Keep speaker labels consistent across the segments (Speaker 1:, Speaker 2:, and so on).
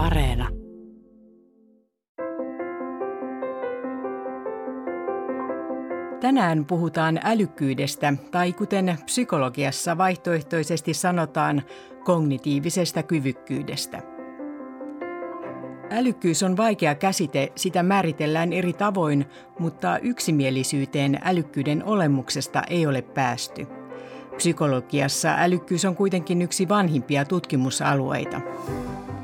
Speaker 1: Areena. Tänään puhutaan älykkyydestä, tai kuten psykologiassa vaihtoehtoisesti sanotaan, kognitiivisesta kyvykkyydestä. Älykkyys on vaikea käsite, sitä määritellään eri tavoin, mutta yksimielisyyteen älykkyyden olemuksesta ei ole päästy. Psykologiassa älykkyys on kuitenkin yksi vanhimpia tutkimusalueita.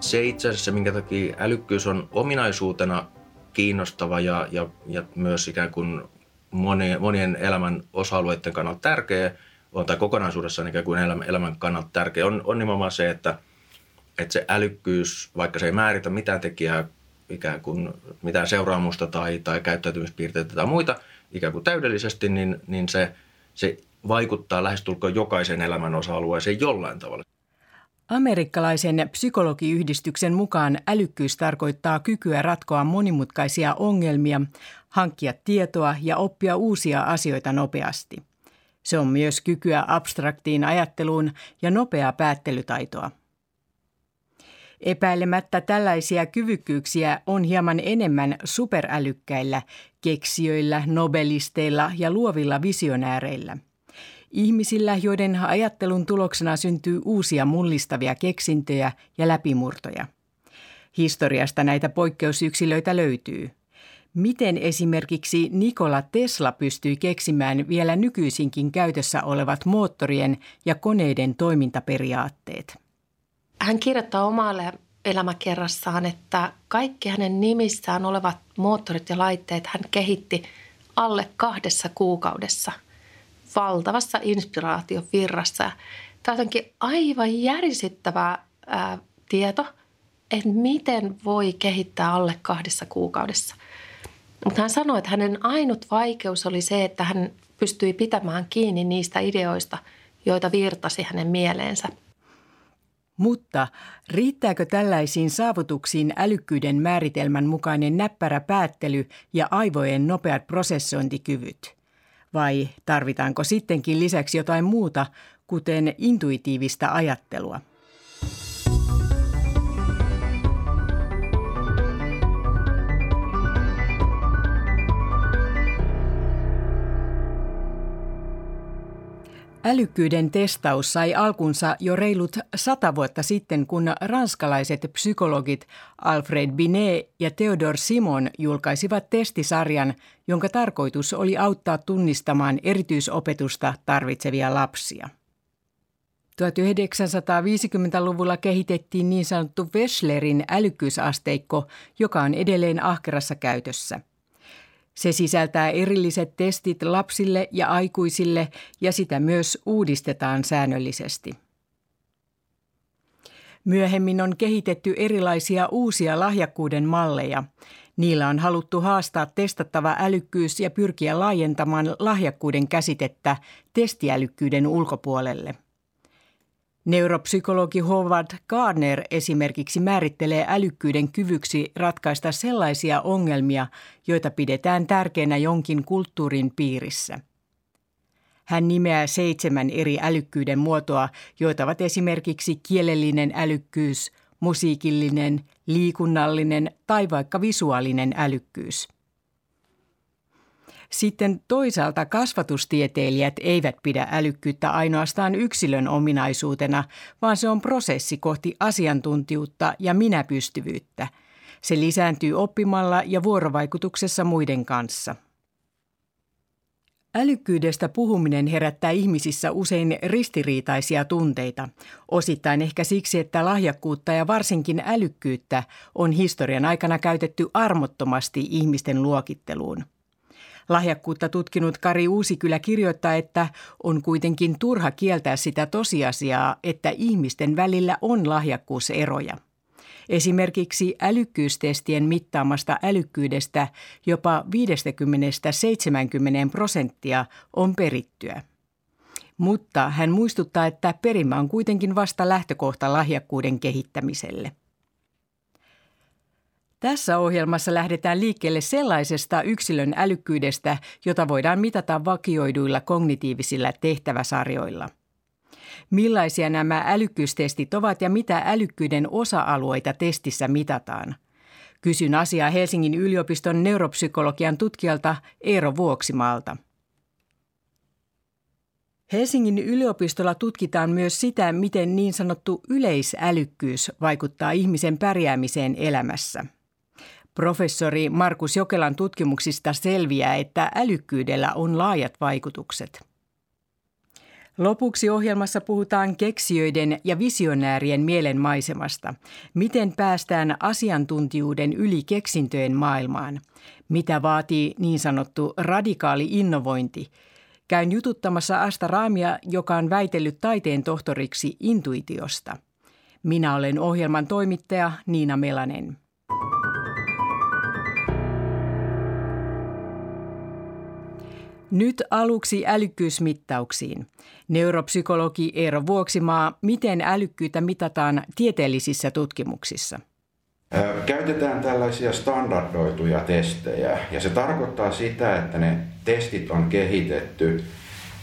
Speaker 2: Se itse asiassa, minkä takia älykkyys on ominaisuutena kiinnostava ja, ja, ja myös ikään kuin monien, monien elämän osa-alueiden kannalta tärkeä, on, tai kokonaisuudessaan ikään kuin elämän, elämän kannalta tärkeä, on, on nimenomaan se, että, että se älykkyys, vaikka se ei määritä mitään tekijää, ikään kuin mitään seuraamusta tai, tai käyttäytymispiirteitä tai muita ikään kuin täydellisesti, niin, niin se, se vaikuttaa lähestulkoon jokaisen elämän osa-alueeseen jollain tavalla.
Speaker 1: Amerikkalaisen psykologiyhdistyksen mukaan älykkyys tarkoittaa kykyä ratkoa monimutkaisia ongelmia, hankkia tietoa ja oppia uusia asioita nopeasti. Se on myös kykyä abstraktiin ajatteluun ja nopeaa päättelytaitoa. Epäilemättä tällaisia kyvykkyyksiä on hieman enemmän superälykkäillä, keksijöillä, nobelisteilla ja luovilla visionääreillä – Ihmisillä, joiden ajattelun tuloksena syntyy uusia mullistavia keksintöjä ja läpimurtoja. Historiasta näitä poikkeusyksilöitä löytyy. Miten esimerkiksi Nikola Tesla pystyi keksimään vielä nykyisinkin käytössä olevat moottorien ja koneiden toimintaperiaatteet?
Speaker 3: Hän kirjoittaa omalle elämäkerrassaan, että kaikki hänen nimissään olevat moottorit ja laitteet hän kehitti alle kahdessa kuukaudessa – valtavassa inspiraatiovirrassa. Tämä on jotenkin aivan järisyttävä ää, tieto, että miten voi kehittää alle kahdessa kuukaudessa. Mutta hän sanoi, että hänen ainut vaikeus oli se, että hän pystyi pitämään kiinni niistä ideoista, joita virtasi hänen mieleensä.
Speaker 1: Mutta riittääkö tällaisiin saavutuksiin älykkyyden määritelmän mukainen näppärä päättely ja aivojen nopeat prosessointikyvyt? Vai tarvitaanko sittenkin lisäksi jotain muuta, kuten intuitiivista ajattelua? Älykkyyden testaus sai alkunsa jo reilut sata vuotta sitten, kun ranskalaiset psykologit Alfred Binet ja Theodor Simon julkaisivat testisarjan, jonka tarkoitus oli auttaa tunnistamaan erityisopetusta tarvitsevia lapsia. 1950-luvulla kehitettiin niin sanottu Wechslerin älykkyysasteikko, joka on edelleen ahkerassa käytössä – se sisältää erilliset testit lapsille ja aikuisille ja sitä myös uudistetaan säännöllisesti. Myöhemmin on kehitetty erilaisia uusia lahjakkuuden malleja. Niillä on haluttu haastaa testattava älykkyys ja pyrkiä laajentamaan lahjakkuuden käsitettä testiälykkyyden ulkopuolelle – Neuropsykologi Howard Gardner esimerkiksi määrittelee älykkyyden kyvyksi ratkaista sellaisia ongelmia, joita pidetään tärkeinä jonkin kulttuurin piirissä. Hän nimeää seitsemän eri älykkyyden muotoa, joita ovat esimerkiksi kielellinen älykkyys, musiikillinen, liikunnallinen tai vaikka visuaalinen älykkyys – sitten toisaalta kasvatustieteilijät eivät pidä älykkyyttä ainoastaan yksilön ominaisuutena, vaan se on prosessi kohti asiantuntijuutta ja minäpystyvyyttä. Se lisääntyy oppimalla ja vuorovaikutuksessa muiden kanssa. Älykkyydestä puhuminen herättää ihmisissä usein ristiriitaisia tunteita, osittain ehkä siksi, että lahjakkuutta ja varsinkin älykkyyttä on historian aikana käytetty armottomasti ihmisten luokitteluun – Lahjakkuutta tutkinut Kari Uusikylä kirjoittaa, että on kuitenkin turha kieltää sitä tosiasiaa, että ihmisten välillä on lahjakkuuseroja. Esimerkiksi älykkyystestien mittaamasta älykkyydestä jopa 50-70 prosenttia on perittyä. Mutta hän muistuttaa, että perimä on kuitenkin vasta lähtökohta lahjakkuuden kehittämiselle. Tässä ohjelmassa lähdetään liikkeelle sellaisesta yksilön älykkyydestä, jota voidaan mitata vakioiduilla kognitiivisilla tehtäväsarjoilla. Millaisia nämä älykkyystestit ovat ja mitä älykkyyden osa-alueita testissä mitataan? Kysyn asiaa Helsingin yliopiston neuropsykologian tutkijalta Eero Vuoksimaalta. Helsingin yliopistolla tutkitaan myös sitä, miten niin sanottu yleisälykkyys vaikuttaa ihmisen pärjäämiseen elämässä. Professori Markus Jokelan tutkimuksista selviää, että älykkyydellä on laajat vaikutukset. Lopuksi ohjelmassa puhutaan keksijöiden ja visionäärien mielenmaisemasta. Miten päästään asiantuntijuuden yli keksintöjen maailmaan? Mitä vaatii niin sanottu radikaali innovointi? Käyn jututtamassa Asta Raamia, joka on väitellyt taiteen tohtoriksi intuitiosta. Minä olen ohjelman toimittaja Niina Melanen. Nyt aluksi älykkyysmittauksiin. Neuropsykologi Eero Vuoksimaa, miten älykkyyttä mitataan tieteellisissä tutkimuksissa?
Speaker 4: Käytetään tällaisia standardoituja testejä ja se tarkoittaa sitä, että ne testit on kehitetty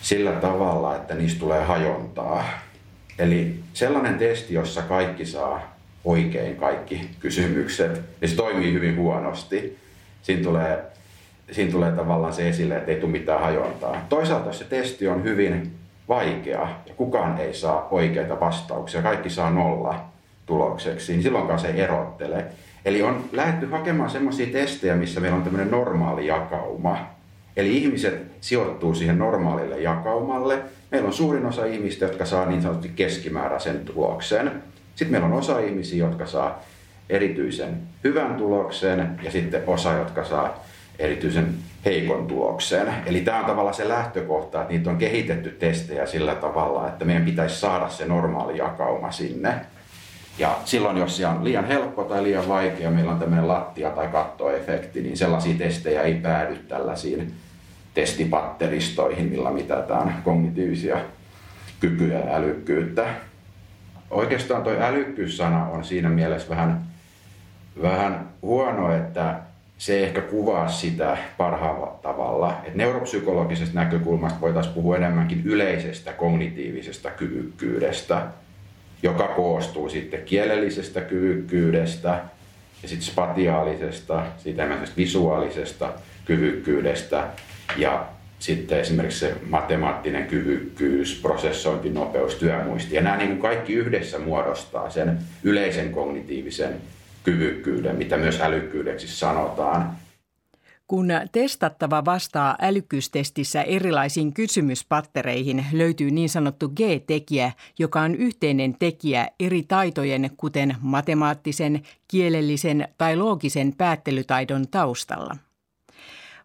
Speaker 4: sillä tavalla, että niistä tulee hajontaa. Eli sellainen testi, jossa kaikki saa oikein kaikki kysymykset, niin se toimii hyvin huonosti. Siinä tulee siinä tulee tavallaan se esille, että ei tule mitään hajontaa. Toisaalta se testi on hyvin vaikea ja kukaan ei saa oikeita vastauksia, kaikki saa nolla tulokseksi, niin silloinkaan se ei erottele. Eli on lähdetty hakemaan semmoisia testejä, missä meillä on tämmöinen normaali jakauma. Eli ihmiset sijoittuu siihen normaalille jakaumalle. Meillä on suurin osa ihmistä, jotka saa niin sanotusti keskimääräisen tuloksen. Sitten meillä on osa ihmisiä, jotka saa erityisen hyvän tuloksen ja sitten osa, jotka saa erityisen heikon tuloksen. Eli tämä on tavallaan se lähtökohta, että niitä on kehitetty testejä sillä tavalla, että meidän pitäisi saada se normaali jakauma sinne. Ja silloin, jos se on liian helppo tai liian vaikea, meillä on tämmöinen lattia- tai kattoefekti, niin sellaisia testejä ei päädy tällaisiin testipatteristoihin, millä mitataan kognitiivisia kykyjä ja älykkyyttä. Oikeastaan tuo älykkyyssana on siinä mielessä vähän, vähän huono, että se ehkä kuvaa sitä parhaalla tavalla. Et neuropsykologisesta näkökulmasta voitaisiin puhua enemmänkin yleisestä kognitiivisesta kyvykkyydestä, joka koostuu sitten kielellisestä kyvykkyydestä ja sitten spatiaalisesta, siitä visuaalisesta kyvykkyydestä ja sitten esimerkiksi se matemaattinen kyvykkyys, prosessointinopeus, työmuisti. Ja nämä niin kuin kaikki yhdessä muodostaa sen yleisen kognitiivisen kyvykkyyden, mitä myös älykkyydeksi sanotaan.
Speaker 1: Kun testattava vastaa älykkyystestissä erilaisiin kysymyspattereihin, löytyy niin sanottu G-tekijä, joka on yhteinen tekijä eri taitojen, kuten matemaattisen, kielellisen tai loogisen päättelytaidon taustalla.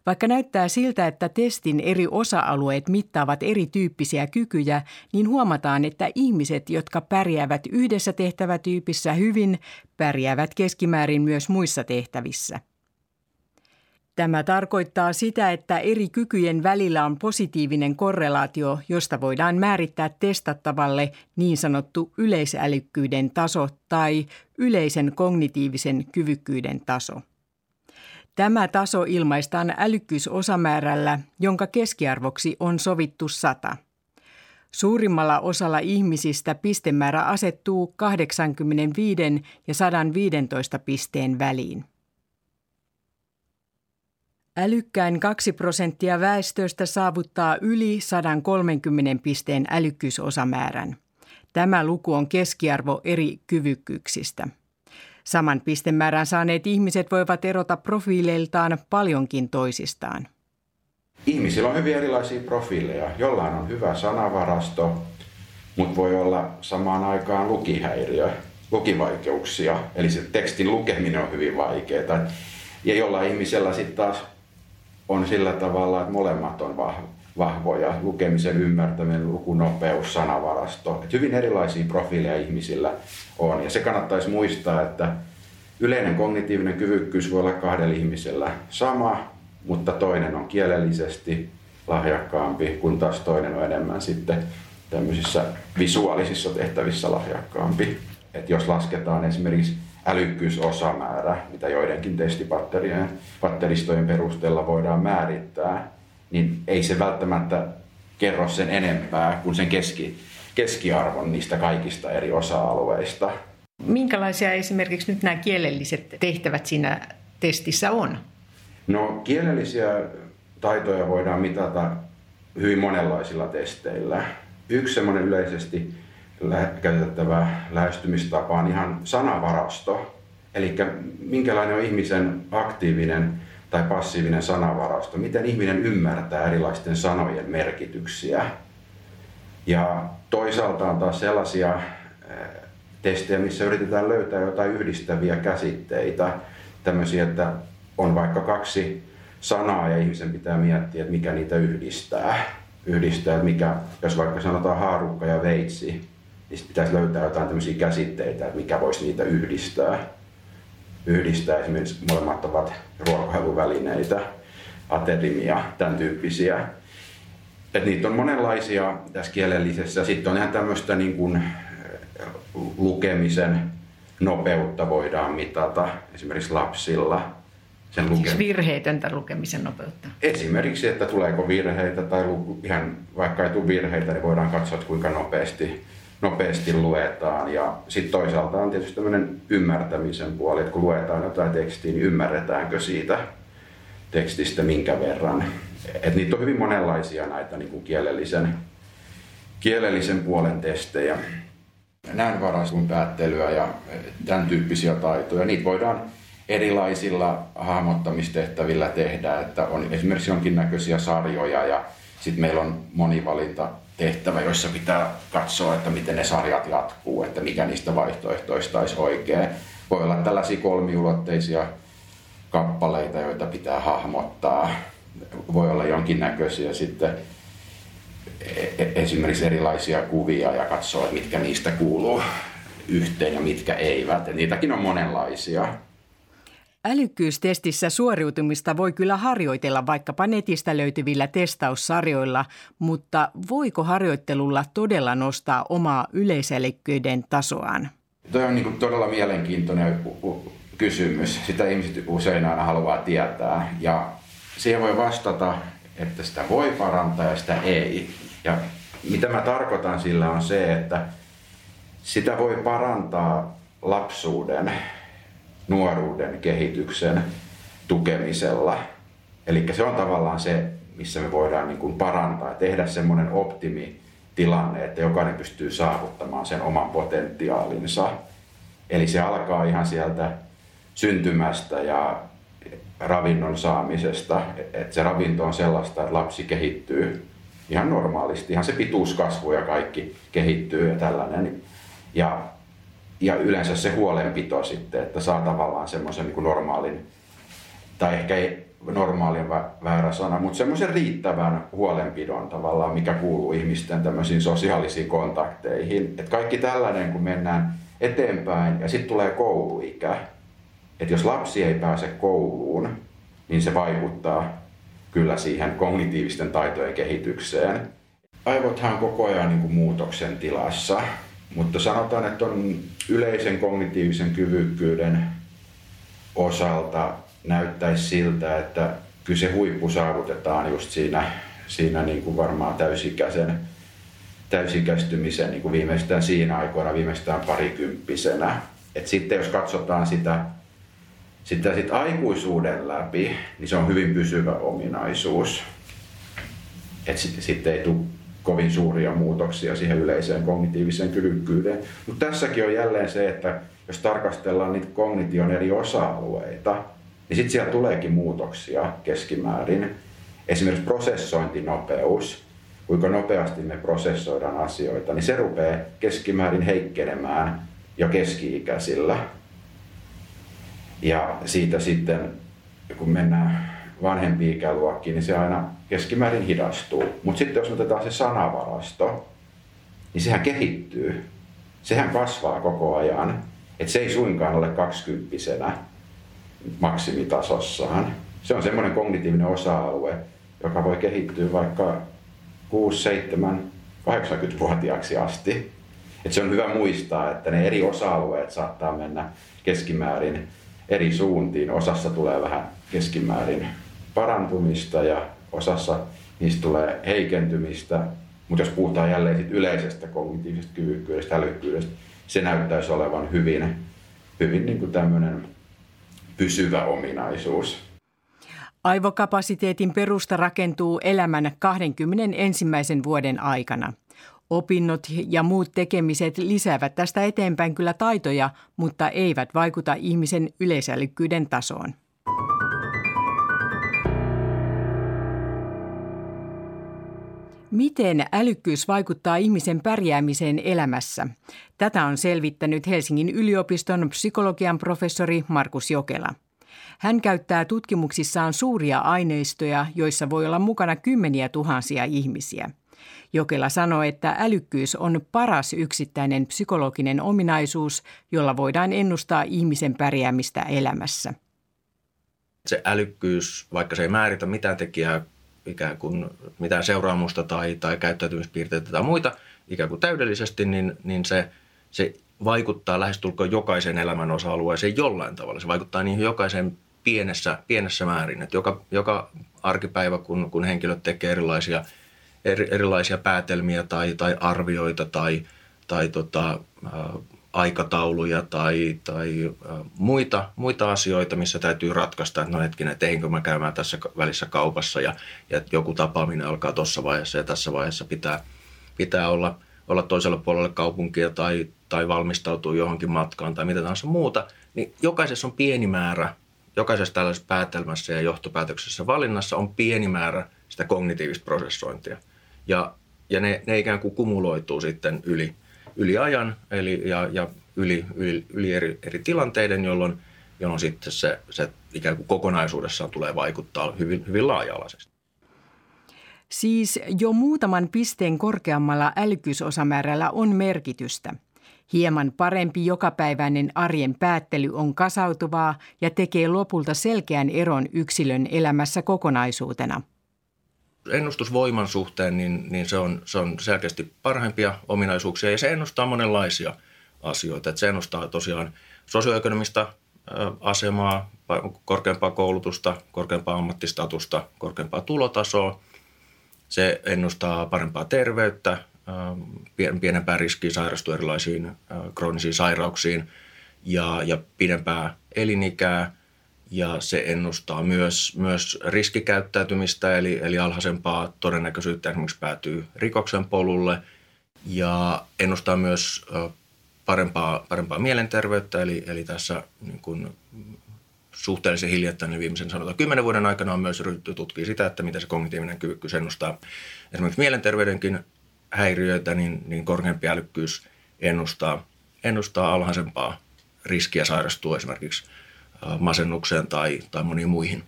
Speaker 1: Vaikka näyttää siltä, että testin eri osa-alueet mittaavat erityyppisiä kykyjä, niin huomataan, että ihmiset, jotka pärjäävät yhdessä tehtävätyypissä hyvin, pärjäävät keskimäärin myös muissa tehtävissä. Tämä tarkoittaa sitä, että eri kykyjen välillä on positiivinen korrelaatio, josta voidaan määrittää testattavalle niin sanottu yleisälykkyyden taso tai yleisen kognitiivisen kyvykkyyden taso. Tämä taso ilmaistaan älykkyysosamäärällä, jonka keskiarvoksi on sovittu 100. Suurimmalla osalla ihmisistä pistemäärä asettuu 85 ja 115 pisteen väliin. Älykkäin 2 prosenttia väestöstä saavuttaa yli 130 pisteen älykkyysosamäärän. Tämä luku on keskiarvo eri kyvykkyyksistä. Saman pistemäärän saaneet ihmiset voivat erota profiileiltaan paljonkin toisistaan.
Speaker 4: Ihmisillä on hyvin erilaisia profiileja. Jollain on hyvä sanavarasto, mutta voi olla samaan aikaan lukihäiriö, lukivaikeuksia. Eli se tekstin lukeminen on hyvin vaikeaa. Ja jollain ihmisellä sitten taas on sillä tavalla, että molemmat on vahvoja. Lukemisen ymmärtäminen, lukunopeus, sanavarasto. Että hyvin erilaisia profiileja ihmisillä on. Ja se kannattaisi muistaa, että yleinen kognitiivinen kyvykkyys voi olla kahdella ihmisellä sama, mutta toinen on kielellisesti lahjakkaampi, kun taas toinen on enemmän sitten tämmöisissä visuaalisissa tehtävissä lahjakkaampi. Et jos lasketaan esimerkiksi älykkyysosamäärä, mitä joidenkin testipatterien patteristojen perusteella voidaan määrittää, niin ei se välttämättä kerro sen enempää kuin sen keski, keskiarvon niistä kaikista eri osa-alueista.
Speaker 1: Minkälaisia esimerkiksi nyt nämä kielelliset tehtävät siinä testissä on?
Speaker 4: No kielellisiä taitoja voidaan mitata hyvin monenlaisilla testeillä. Yksi semmoinen yleisesti käytettävä lähestymistapa on ihan sanavarasto. Eli minkälainen on ihmisen aktiivinen tai passiivinen sanavarasto, miten ihminen ymmärtää erilaisten sanojen merkityksiä. Ja toisaalta on taas sellaisia eh, testejä, missä yritetään löytää jotain yhdistäviä käsitteitä, tämmöisiä, että on vaikka kaksi sanaa ja ihmisen pitää miettiä, että mikä niitä yhdistää. Yhdistää, että mikä, jos vaikka sanotaan haarukka ja veitsi, niin pitäisi löytää jotain tämmöisiä käsitteitä, että mikä voisi niitä yhdistää. Yhdistää esimerkiksi molemmat ovat ruokailuvälineitä, aterimia, tämän tyyppisiä. Et niitä on monenlaisia tässä kielellisessä. Sitten on ihan tämmöistä niin kuin lukemisen nopeutta voidaan mitata esimerkiksi lapsilla.
Speaker 1: Sen luke- siis virheetöntä lukemisen nopeutta?
Speaker 4: Esimerkiksi, että tuleeko virheitä tai ihan vaikka ei tule virheitä, niin voidaan katsoa, kuinka nopeasti, nopeasti luetaan. Ja sitten toisaalta on tietysti tämmöinen ymmärtämisen puoli, että kun luetaan jotain tekstiä, niin ymmärretäänkö siitä tekstistä minkä verran. Et niitä on hyvin monenlaisia näitä niin kuin kielellisen, kielellisen puolen testejä näönvaraisuun päättelyä ja tämän tyyppisiä taitoja. Niitä voidaan erilaisilla hahmottamistehtävillä tehdä, että on esimerkiksi jonkinnäköisiä sarjoja ja sitten meillä on monivalinta tehtävä, jossa pitää katsoa, että miten ne sarjat jatkuu, että mikä niistä vaihtoehtoista olisi oikein. Voi olla tällaisia kolmiulotteisia kappaleita, joita pitää hahmottaa. Voi olla jonkinnäköisiä sitten E-, e-, esimerkiksi erilaisia kuvia ja katsoa, mitkä niistä kuuluu yhteen ja mitkä eivät. Ja niitäkin on monenlaisia.
Speaker 1: Älykkyystestissä suoriutumista voi kyllä harjoitella vaikkapa netistä löytyvillä testaussarjoilla, mutta voiko harjoittelulla todella nostaa omaa yleisälykkyyden tasoaan?
Speaker 4: Tuo on niin todella mielenkiintoinen kysymys. Sitä ihmiset usein aina haluaa tietää. Ja siihen voi vastata, että sitä voi parantaa ja sitä ei. Ja mitä mä tarkoitan sillä on se, että sitä voi parantaa lapsuuden, nuoruuden kehityksen tukemisella. Eli se on tavallaan se, missä me voidaan niin kuin parantaa tehdä semmoinen optimitilanne, että jokainen pystyy saavuttamaan sen oman potentiaalinsa. Eli se alkaa ihan sieltä syntymästä ja ravinnon saamisesta, että se ravinto on sellaista, että lapsi kehittyy ihan normaalisti, ihan se pituuskasvu ja kaikki kehittyy ja tällainen. Ja, ja yleensä se huolenpito sitten, että saa tavallaan semmoisen niin normaalin, tai ehkä ei normaalin väärä sana, mutta semmoisen riittävän huolenpidon tavallaan, mikä kuuluu ihmisten tämmöisiin sosiaalisiin kontakteihin. Että kaikki tällainen, kun mennään eteenpäin ja sitten tulee kouluikä, että jos lapsi ei pääse kouluun, niin se vaikuttaa kyllä siihen kognitiivisten taitojen kehitykseen. Aivothan on koko ajan niin kuin muutoksen tilassa, mutta sanotaan, että on yleisen kognitiivisen kyvykkyyden osalta näyttäisi siltä, että kyllä se huippu saavutetaan just siinä, siinä niin kuin varmaan täysikäisen, täysikäistymisen niin kuin viimeistään siinä aikoina, viimeistään parikymppisenä. Et sitten jos katsotaan sitä sitten sit aikuisuuden läpi, niin se on hyvin pysyvä ominaisuus. Että sitten sit ei tule kovin suuria muutoksia siihen yleiseen kognitiiviseen kyvykkyyteen. Mutta tässäkin on jälleen se, että jos tarkastellaan niitä kognition eri osa-alueita, niin sitten siellä tuleekin muutoksia keskimäärin. Esimerkiksi prosessointinopeus, kuinka nopeasti me prosessoidaan asioita, niin se rupeaa keskimäärin heikkenemään jo keski-ikäisillä ja siitä sitten, kun mennään vanhempiin ikäluokkiin, niin se aina keskimäärin hidastuu. Mutta sitten jos otetaan se sanavarasto, niin sehän kehittyy. Sehän kasvaa koko ajan. Et se ei suinkaan ole kaksikymppisenä maksimitasossaan. Se on semmoinen kognitiivinen osa-alue, joka voi kehittyä vaikka 6, 7, 80-vuotiaaksi asti. Et se on hyvä muistaa, että ne eri osa-alueet saattaa mennä keskimäärin eri suuntiin. Osassa tulee vähän keskimäärin parantumista ja osassa niistä tulee heikentymistä. Mutta jos puhutaan jälleen sit yleisestä kognitiivisesta kyvykkyydestä, älykkyydestä, se näyttäisi olevan hyvin, hyvin niin kuin tämmöinen pysyvä ominaisuus.
Speaker 1: Aivokapasiteetin perusta rakentuu elämän 21. vuoden aikana. Opinnot ja muut tekemiset lisäävät tästä eteenpäin kyllä taitoja, mutta eivät vaikuta ihmisen yleisälykkyyden tasoon. Miten älykkyys vaikuttaa ihmisen pärjäämiseen elämässä? Tätä on selvittänyt Helsingin yliopiston psykologian professori Markus Jokela. Hän käyttää tutkimuksissaan suuria aineistoja, joissa voi olla mukana kymmeniä tuhansia ihmisiä. Jokela sanoi, että älykkyys on paras yksittäinen psykologinen ominaisuus, jolla voidaan ennustaa ihmisen pärjäämistä elämässä.
Speaker 2: Se älykkyys, vaikka se ei määritä mitään tekijää ikään kuin mitään seuraamusta tai, tai käyttäytymispiirteitä tai muita ikään kuin täydellisesti, niin, niin se, se vaikuttaa lähestulkoon jokaisen elämän osa-alueeseen jollain tavalla. Se vaikuttaa niihin jokaisen pienessä, pienessä määrin. Että joka, joka arkipäivä, kun, kun henkilöt tekee erilaisia, eri, erilaisia päätelmiä tai, tai arvioita tai, tai tota, aikatauluja tai, tai muita, muita asioita, missä täytyy ratkaista, että no hetkinen, että mä käymään tässä välissä kaupassa ja, ja joku tapaaminen alkaa tuossa vaiheessa ja tässä vaiheessa pitää, pitää olla, olla toisella puolella kaupunkia tai, tai valmistautua johonkin matkaan tai mitä tahansa muuta, niin jokaisessa on pieni määrä, jokaisessa tällaisessa päätelmässä ja johtopäätöksessä valinnassa on pieni määrä sitä kognitiivista prosessointia. Ja, ja ne, ne ikään kuin kumuloituu sitten yli, yli ajan eli, ja, ja yli, yli, yli eri, eri tilanteiden, jolloin, jolloin sitten se, se ikään kuin kokonaisuudessaan tulee vaikuttaa hyvin, hyvin laaja-alaisesti.
Speaker 1: Siis jo muutaman pisteen korkeammalla älykkyysosamäärällä on merkitystä. Hieman parempi jokapäiväinen arjen päättely on kasautuvaa ja tekee lopulta selkeän eron yksilön elämässä kokonaisuutena –
Speaker 2: ennustusvoiman suhteen, niin, niin se, on, se on selkeästi parhaimpia ominaisuuksia ja se ennustaa monenlaisia asioita. Että se ennustaa tosiaan sosioekonomista asemaa, korkeampaa koulutusta, korkeampaa ammattistatusta, korkeampaa tulotasoa. Se ennustaa parempaa terveyttä, pienempää riskiä sairastua erilaisiin kroonisiin sairauksiin ja, ja pidempää elinikää – ja se ennustaa myös, myös riskikäyttäytymistä, eli, eli alhaisempaa todennäköisyyttä esimerkiksi päätyy rikoksen polulle. Ja ennustaa myös parempaa, parempaa mielenterveyttä, eli, eli tässä niin kuin suhteellisen hiljattain, niin viimeisen sanotaan kymmenen vuoden aikana on myös ryhdytty tutkia sitä, että miten se kognitiivinen kyvykkyys ennustaa. Esimerkiksi mielenterveydenkin häiriöitä, niin, niin korkeampi älykkyys ennustaa, ennustaa alhaisempaa riskiä sairastua esimerkiksi – masennukseen tai, tai moniin muihin,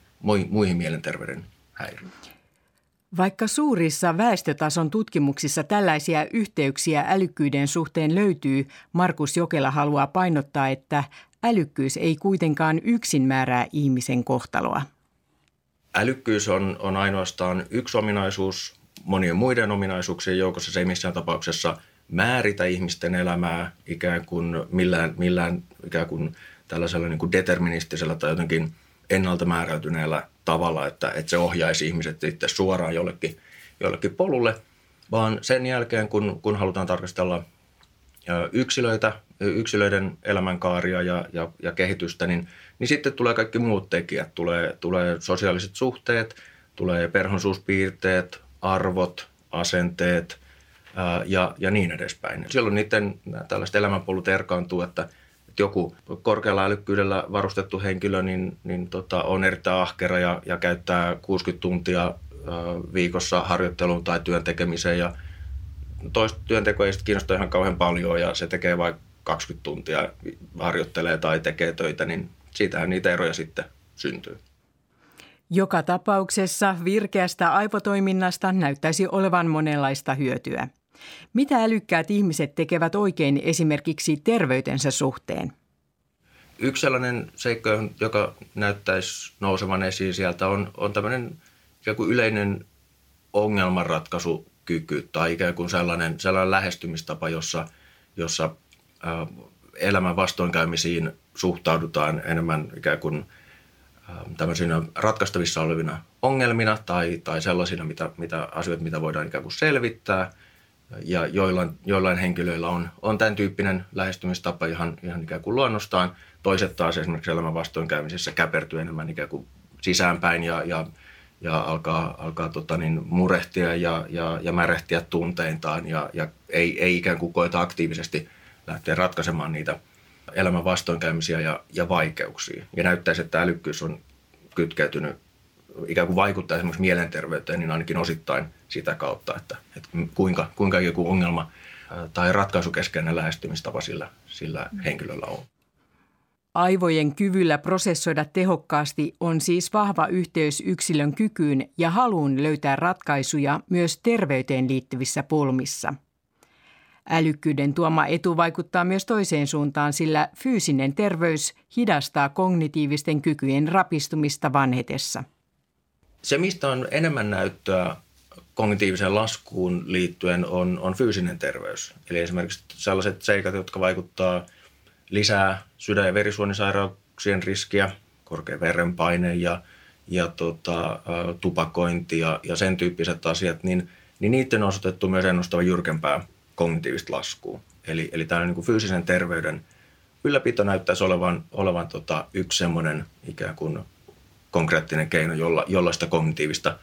Speaker 2: muihin mielenterveyden häiriöihin.
Speaker 1: Vaikka suurissa väestötason tutkimuksissa tällaisia yhteyksiä älykkyyden suhteen löytyy, Markus Jokela haluaa painottaa, että älykkyys ei kuitenkaan yksin määrää ihmisen kohtaloa.
Speaker 2: Älykkyys on, on ainoastaan yksi ominaisuus monien muiden ominaisuuksien joukossa. Se ei missään tapauksessa määritä ihmisten elämää ikään kuin millään, millään ikään kuin tällaisella niin kuin deterministisellä tai jotenkin ennalta määräytyneellä tavalla, että, että se ohjaisi ihmiset sitten suoraan jollekin, jollekin polulle, vaan sen jälkeen, kun, kun halutaan tarkastella yksilöitä, yksilöiden elämänkaaria ja, ja, ja kehitystä, niin, niin sitten tulee kaikki muut tekijät. Tulee, tulee sosiaaliset suhteet, tulee perhonsuuspiirteet, arvot, asenteet ja, ja niin edespäin. Silloin niiden tällaiset elämänpolut erkaantuu, että – että joku korkealla älykkyydellä varustettu henkilö niin, niin tota, on erittäin ahkera ja, ja käyttää 60 tuntia viikossa harjoitteluun tai työn tekemiseen ja toista työntekoa ei kiinnosta ihan kauhean paljon ja se tekee vain 20 tuntia, harjoittelee tai tekee töitä, niin siitähän niitä eroja sitten syntyy.
Speaker 1: Joka tapauksessa virkeästä aivotoiminnasta näyttäisi olevan monenlaista hyötyä. Mitä älykkäät ihmiset tekevät oikein esimerkiksi terveytensä suhteen?
Speaker 2: Yksi sellainen seikka, joka näyttäisi nousevan esiin sieltä, on, on tämmöinen ikään kuin yleinen ongelmanratkaisukyky tai ikään kuin sellainen, sellainen lähestymistapa, jossa, jossa ä, elämän vastoinkäymisiin suhtaudutaan enemmän ikään kuin ä, tämmöisinä ratkaistavissa olevina ongelmina tai, tai sellaisina mitä, mitä asioita, mitä voidaan ikään kuin selvittää – ja joillain, joillain henkilöillä on, on tämän tyyppinen lähestymistapa ihan, ihan ikään kuin luonnostaan. Toiset taas esimerkiksi elämän vastoinkäymisessä käpertyy enemmän ikään kuin sisäänpäin ja, ja, ja alkaa, alkaa tota niin, murehtia ja, ja, ja märehtiä tunteintaan ja, ja ei, ei ikään kuin koeta aktiivisesti lähteä ratkaisemaan niitä elämän vastoinkäymisiä ja, ja vaikeuksia. Ja näyttäisi, että älykkyys on kytkeytynyt ikään kuin vaikuttaa esimerkiksi mielenterveyteen, niin ainakin osittain sitä kautta, että, että kuinka, kuinka joku ongelma tai ratkaisukeskeinen lähestymistapa sillä, sillä henkilöllä on.
Speaker 1: Aivojen kyvyllä prosessoida tehokkaasti on siis vahva yhteys yksilön kykyyn ja haluun löytää ratkaisuja myös terveyteen liittyvissä pulmissa. Älykkyyden tuoma etu vaikuttaa myös toiseen suuntaan, sillä fyysinen terveys hidastaa kognitiivisten kykyjen rapistumista vanhetessa.
Speaker 2: Se, mistä on enemmän näyttöä kognitiiviseen laskuun liittyen, on, on fyysinen terveys. Eli esimerkiksi sellaiset seikat, jotka vaikuttaa lisää sydän- ja verisuonisairauksien riskiä, korkea verenpaine ja, ja tota, tupakointi ja, ja sen tyyppiset asiat, niin, niin niiden on osoitettu myös ennustava jyrkempää kognitiivista laskua. Eli, eli tämä niin fyysisen terveyden ylläpito näyttäisi olevan, olevan tota, yksi semmoinen ikään kuin konkreettinen keino, jolla, jolla sitä kognitiivista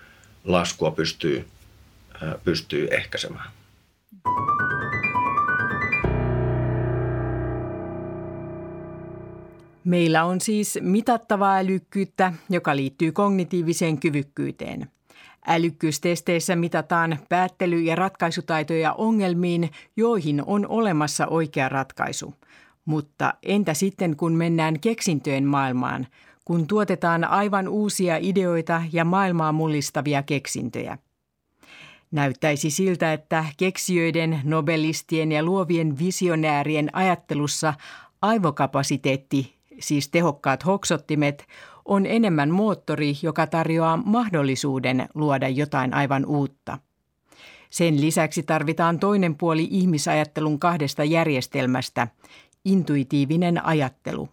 Speaker 2: laskua pystyy, pystyy ehkäisemään.
Speaker 1: Meillä on siis mitattavaa älykkyyttä, joka liittyy kognitiiviseen kyvykkyyteen. Älykkyystesteissä mitataan päättely- ja ratkaisutaitoja ongelmiin, joihin on olemassa oikea ratkaisu. Mutta entä sitten, kun mennään keksintöjen maailmaan, kun tuotetaan aivan uusia ideoita ja maailmaa mullistavia keksintöjä? Näyttäisi siltä, että keksijöiden, nobelistien ja luovien visionäärien ajattelussa aivokapasiteetti, siis tehokkaat hoksottimet, on enemmän moottori, joka tarjoaa mahdollisuuden luoda jotain aivan uutta. Sen lisäksi tarvitaan toinen puoli ihmisajattelun kahdesta järjestelmästä, intuitiivinen ajattelu.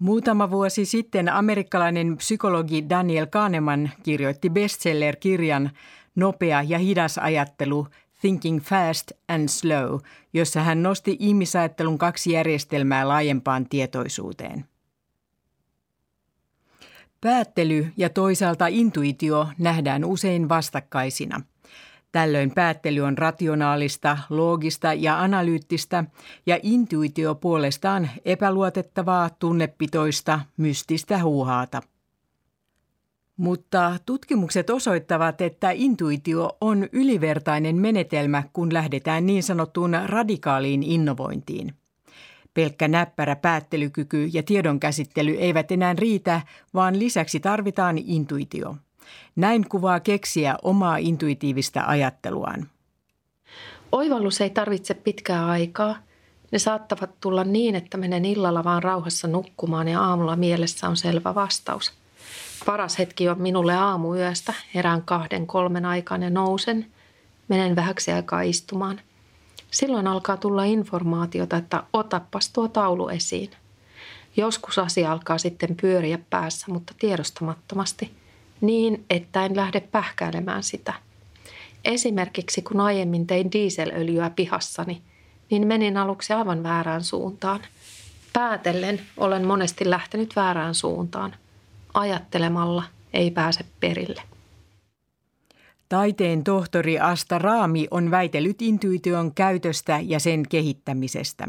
Speaker 1: Muutama vuosi sitten amerikkalainen psykologi Daniel Kahneman kirjoitti bestseller-kirjan Nopea ja hidas ajattelu Thinking Fast and Slow, jossa hän nosti ihmisajattelun kaksi järjestelmää laajempaan tietoisuuteen. Päättely ja toisaalta intuitio nähdään usein vastakkaisina. Tällöin päättely on rationaalista, loogista ja analyyttistä ja intuitio puolestaan epäluotettavaa, tunnepitoista, mystistä huuhaata. Mutta tutkimukset osoittavat, että intuitio on ylivertainen menetelmä, kun lähdetään niin sanottuun radikaaliin innovointiin. Pelkkä näppärä päättelykyky ja tiedonkäsittely eivät enää riitä, vaan lisäksi tarvitaan intuitio. Näin kuvaa keksiä omaa intuitiivista ajatteluaan.
Speaker 3: Oivallus ei tarvitse pitkää aikaa. Ne saattavat tulla niin, että menen illalla vaan rauhassa nukkumaan ja aamulla mielessä on selvä vastaus – Paras hetki on minulle aamuyöstä. Herään kahden kolmen aikaan ja nousen. Menen vähäksi aikaa istumaan. Silloin alkaa tulla informaatiota, että otappas tuo taulu esiin. Joskus asia alkaa sitten pyöriä päässä, mutta tiedostamattomasti, niin että en lähde pähkäilemään sitä. Esimerkiksi kun aiemmin tein dieselöljyä pihassani, niin menin aluksi aivan väärään suuntaan. Päätellen olen monesti lähtenyt väärään suuntaan – ajattelemalla ei pääse perille.
Speaker 1: Taiteen tohtori Asta Raami on väitellyt intuition käytöstä ja sen kehittämisestä.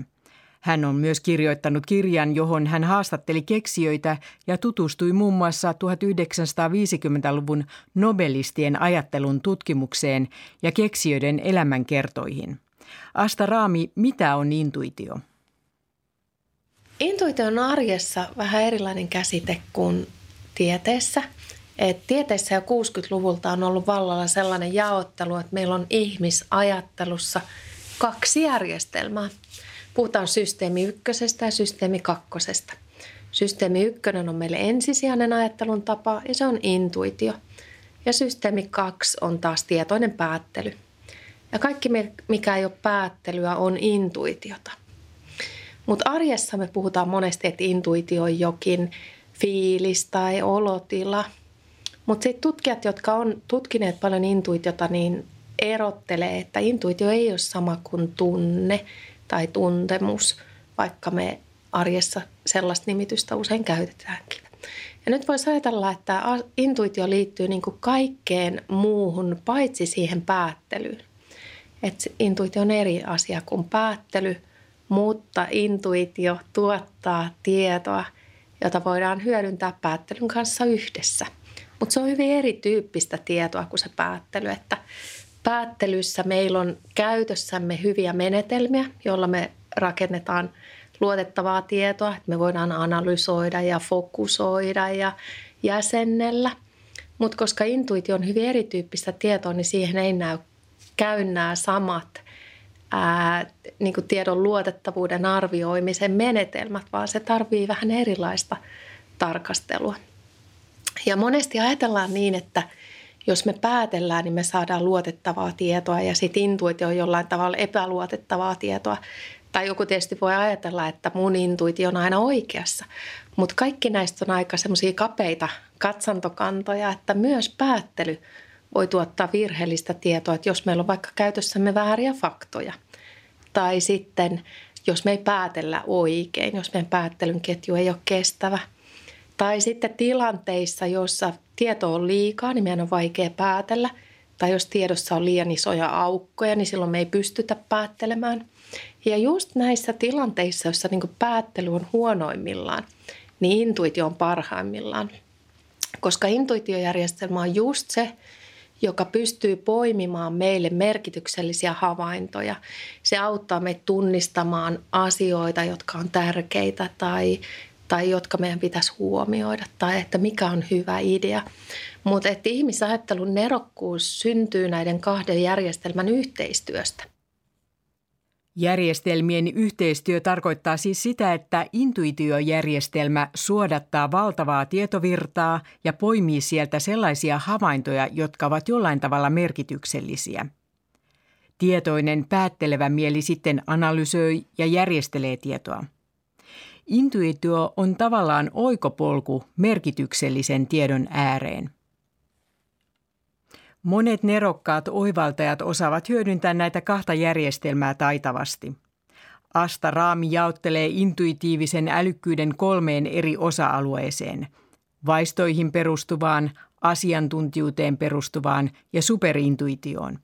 Speaker 1: Hän on myös kirjoittanut kirjan, johon hän haastatteli keksijöitä ja tutustui muun muassa 1950-luvun nobelistien ajattelun tutkimukseen ja keksijöiden elämänkertoihin. Asta Raami, mitä on intuitio?
Speaker 3: Intuitio on arjessa vähän erilainen käsite kuin tieteessä. Et tieteessä jo 60-luvulta on ollut vallalla sellainen jaottelu, että meillä on ihmisajattelussa kaksi järjestelmää. Puhutaan systeemi ykkösestä ja systeemi kakkosesta. Systeemi ykkönen on meille ensisijainen ajattelun tapa ja se on intuitio. Ja systeemi kaksi on taas tietoinen päättely. Ja kaikki, mikä ei ole päättelyä, on intuitiota. Mutta arjessa me puhutaan monesti, että intuitio on jokin fiilis tai olotila. Mutta sitten tutkijat, jotka on tutkineet paljon intuitiota, niin erottelee, että intuitio ei ole sama kuin tunne tai tuntemus, vaikka me arjessa sellaista nimitystä usein käytetäänkin. Ja nyt voisi ajatella, että intuitio liittyy niin kuin kaikkeen muuhun paitsi siihen päättelyyn. Että intuitio on eri asia kuin päättely, mutta intuitio tuottaa tietoa, jota voidaan hyödyntää päättelyn kanssa yhdessä. Mutta se on hyvin erityyppistä tietoa kuin se päättely, että päättelyssä meillä on käytössämme hyviä menetelmiä, joilla me rakennetaan luotettavaa tietoa, että me voidaan analysoida ja fokusoida ja jäsennellä. Mutta koska intuitio on hyvin erityyppistä tietoa, niin siihen ei näy käy nämä samat ää, niin kuin tiedon luotettavuuden arvioimisen menetelmät, vaan se tarvii vähän erilaista tarkastelua. Ja monesti ajatellaan niin, että jos me päätellään, niin me saadaan luotettavaa tietoa ja sitten intuitio on jollain tavalla epäluotettavaa tietoa. Tai joku tietysti voi ajatella, että mun intuitio on aina oikeassa. Mutta kaikki näistä on aika semmoisia kapeita katsantokantoja, että myös päättely voi tuottaa virheellistä tietoa, että jos meillä on vaikka käytössämme vääriä faktoja. Tai sitten, jos me ei päätellä oikein, jos meidän päättelyn ketju ei ole kestävä. Tai sitten tilanteissa, joissa tieto on liikaa, niin meidän on vaikea päätellä. Tai jos tiedossa on liian isoja aukkoja, niin silloin me ei pystytä päättelemään. Ja just näissä tilanteissa, joissa niin päättely on huonoimmillaan, niin intuitio on parhaimmillaan. Koska intuitiojärjestelmä on just se, joka pystyy poimimaan meille merkityksellisiä havaintoja. Se auttaa meitä tunnistamaan asioita, jotka on tärkeitä tai, tai jotka meidän pitäisi huomioida tai että mikä on hyvä idea. Mutta että ihmisajattelun nerokkuus syntyy näiden kahden järjestelmän yhteistyöstä.
Speaker 1: Järjestelmien yhteistyö tarkoittaa siis sitä, että intuitiojärjestelmä suodattaa valtavaa tietovirtaa ja poimii sieltä sellaisia havaintoja, jotka ovat jollain tavalla merkityksellisiä. Tietoinen päättelevä mieli sitten analysoi ja järjestelee tietoa. Intuitio on tavallaan oikopolku merkityksellisen tiedon ääreen. Monet nerokkaat oivaltajat osaavat hyödyntää näitä kahta järjestelmää taitavasti. Asta Raami jaottelee intuitiivisen älykkyyden kolmeen eri osa-alueeseen. Vaistoihin perustuvaan, asiantuntijuuteen perustuvaan ja superintuitioon.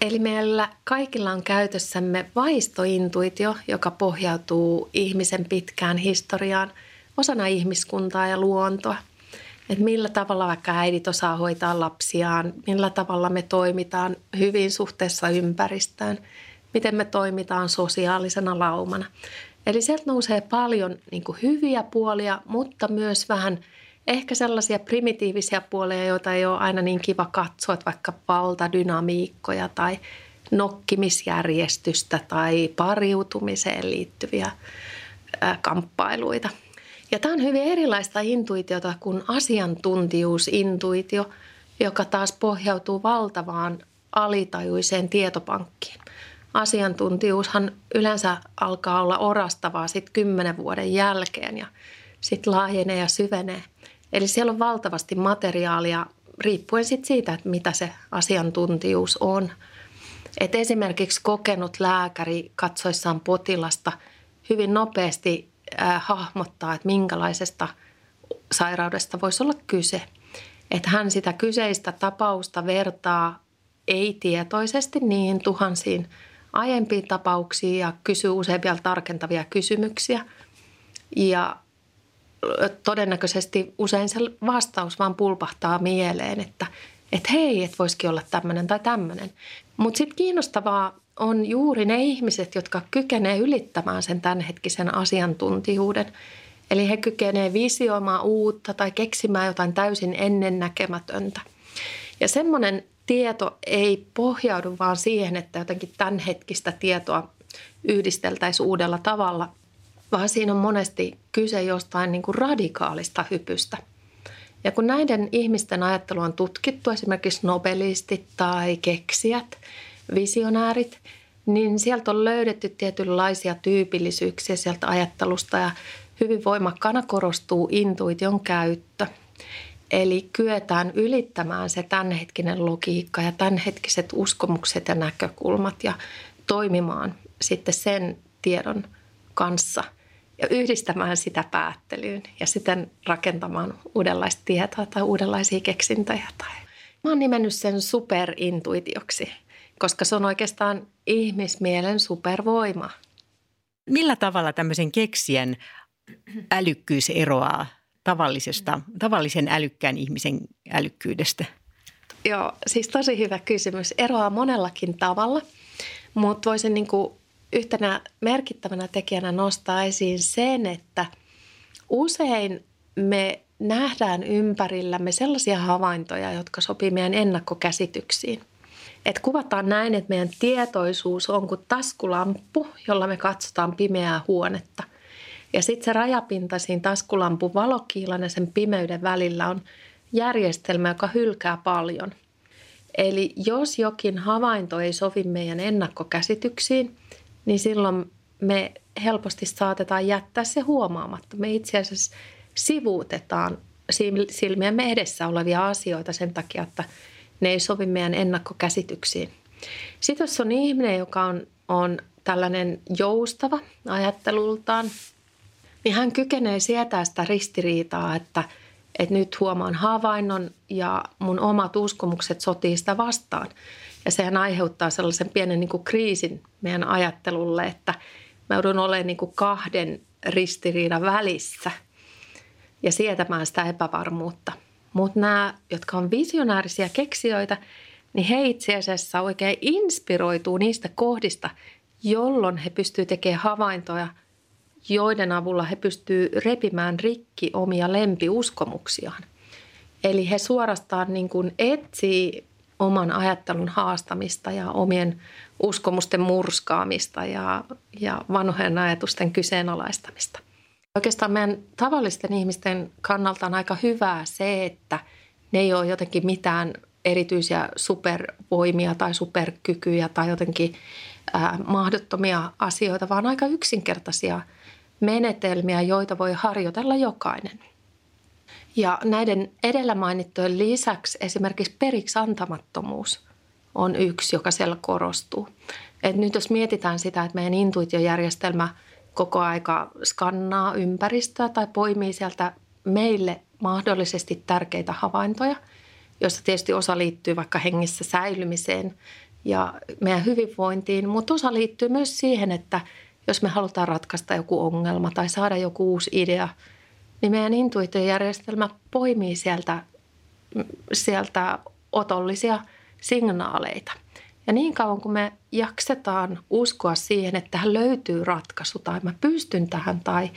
Speaker 3: Eli meillä kaikilla on käytössämme vaistointuitio, joka pohjautuu ihmisen pitkään historiaan osana ihmiskuntaa ja luontoa – että millä tavalla vaikka äidit osaa hoitaa lapsiaan, millä tavalla me toimitaan hyvin suhteessa ympäristöön, miten me toimitaan sosiaalisena laumana. Eli sieltä nousee paljon niin hyviä puolia, mutta myös vähän ehkä sellaisia primitiivisiä puolia, joita ei ole aina niin kiva katsoa, että vaikka valtadynamiikkoja tai nokkimisjärjestystä tai pariutumiseen liittyviä kamppailuita – ja tämä on hyvin erilaista intuitiota kuin asiantuntijuusintuitio, joka taas pohjautuu valtavaan alitajuiseen tietopankkiin. Asiantuntijuushan yleensä alkaa olla orastavaa sitten kymmenen vuoden jälkeen ja sitten laajenee ja syvenee. Eli siellä on valtavasti materiaalia riippuen sit siitä, että mitä se asiantuntijuus on. Et esimerkiksi kokenut lääkäri katsoissaan potilasta hyvin nopeasti äh, hahmottaa, että minkälaisesta sairaudesta voisi olla kyse. Että hän sitä kyseistä tapausta vertaa ei-tietoisesti niin tuhansiin aiempiin tapauksiin ja kysyy vielä tarkentavia kysymyksiä. Ja todennäköisesti usein se vastaus vaan pulpahtaa mieleen, että, että hei, että voisikin olla tämmöinen tai tämmöinen. Mutta sitten kiinnostavaa on juuri ne ihmiset, jotka kykenevät ylittämään sen tämänhetkisen asiantuntijuuden. Eli he kykenevät visioimaan uutta tai keksimään jotain täysin ennennäkemätöntä. Ja semmoinen tieto ei pohjaudu vaan siihen, että jotenkin tämänhetkistä tietoa yhdisteltäisiin uudella tavalla, vaan siinä on monesti kyse jostain niin kuin radikaalista hypystä. Ja kun näiden ihmisten ajattelu on tutkittu, esimerkiksi nobelistit tai keksijät, visionäärit, niin sieltä on löydetty tietynlaisia tyypillisyyksiä sieltä ajattelusta ja hyvin voimakkaana korostuu intuition käyttö. Eli kyetään ylittämään se tämänhetkinen logiikka ja tämänhetkiset uskomukset ja näkökulmat ja toimimaan sitten sen tiedon kanssa ja yhdistämään sitä päättelyyn ja sitten rakentamaan uudenlaista tietoa tai uudenlaisia keksintöjä. Tai. Mä oon nimennyt sen superintuitioksi, koska se on oikeastaan ihmismielen supervoima.
Speaker 1: Millä tavalla tämmöisen keksien älykkyys eroaa tavallisesta, tavallisen älykkään ihmisen älykkyydestä?
Speaker 3: Joo, siis tosi hyvä kysymys. Eroaa monellakin tavalla, mutta voisin niin kuin yhtenä merkittävänä tekijänä nostaa esiin sen, että usein me nähdään ympärillämme sellaisia havaintoja, jotka sopii meidän ennakkokäsityksiin. Et kuvataan näin, että meidän tietoisuus on kuin taskulamppu, jolla me katsotaan pimeää huonetta. Ja sitten se rajapinta siinä taskulampun valokiilan ja sen pimeyden välillä on järjestelmä, joka hylkää paljon. Eli jos jokin havainto ei sovi meidän ennakkokäsityksiin, niin silloin me helposti saatetaan jättää se huomaamatta. Me itse asiassa sivuutetaan silmiemme edessä olevia asioita sen takia, että ne ei sovi meidän ennakkokäsityksiin. Sitten jos on ihminen, joka on, on tällainen joustava ajattelultaan, niin hän kykenee sietää sitä ristiriitaa, että, että nyt huomaan havainnon ja mun omat uskomukset sotii sitä vastaan. Ja sehän aiheuttaa sellaisen pienen niin kuin kriisin meidän ajattelulle, että mä joudun olemaan niin kuin kahden ristiriidan välissä ja sietämään sitä epävarmuutta. Mutta nämä, jotka on visionäärisiä keksijöitä, niin he itse asiassa oikein inspiroituu niistä kohdista, jolloin he pystyvät tekemään havaintoja, joiden avulla he pystyvät repimään rikki omia lempiuskomuksiaan. Eli he suorastaan niin kuin etsii oman ajattelun haastamista ja omien uskomusten murskaamista ja, ja vanhojen ajatusten kyseenalaistamista. Oikeastaan meidän tavallisten ihmisten kannalta on aika hyvää se, että ne ei ole jotenkin mitään erityisiä supervoimia tai superkykyjä tai jotenkin ää, mahdottomia asioita, vaan aika yksinkertaisia menetelmiä, joita voi harjoitella jokainen. Ja näiden edellä mainittujen lisäksi esimerkiksi periksi antamattomuus on yksi, joka siellä korostuu. Et nyt jos mietitään sitä, että meidän intuitiojärjestelmä koko aika skannaa ympäristöä tai poimii sieltä meille mahdollisesti tärkeitä havaintoja, joissa tietysti osa liittyy vaikka hengissä säilymiseen ja meidän hyvinvointiin, mutta osa liittyy myös siihen, että jos me halutaan ratkaista joku ongelma tai saada joku uusi idea – niin meidän intuitiojärjestelmä poimii sieltä, sieltä otollisia signaaleita. Ja niin kauan kun me jaksetaan uskoa siihen, että tähän löytyy ratkaisu tai mä pystyn tähän tai,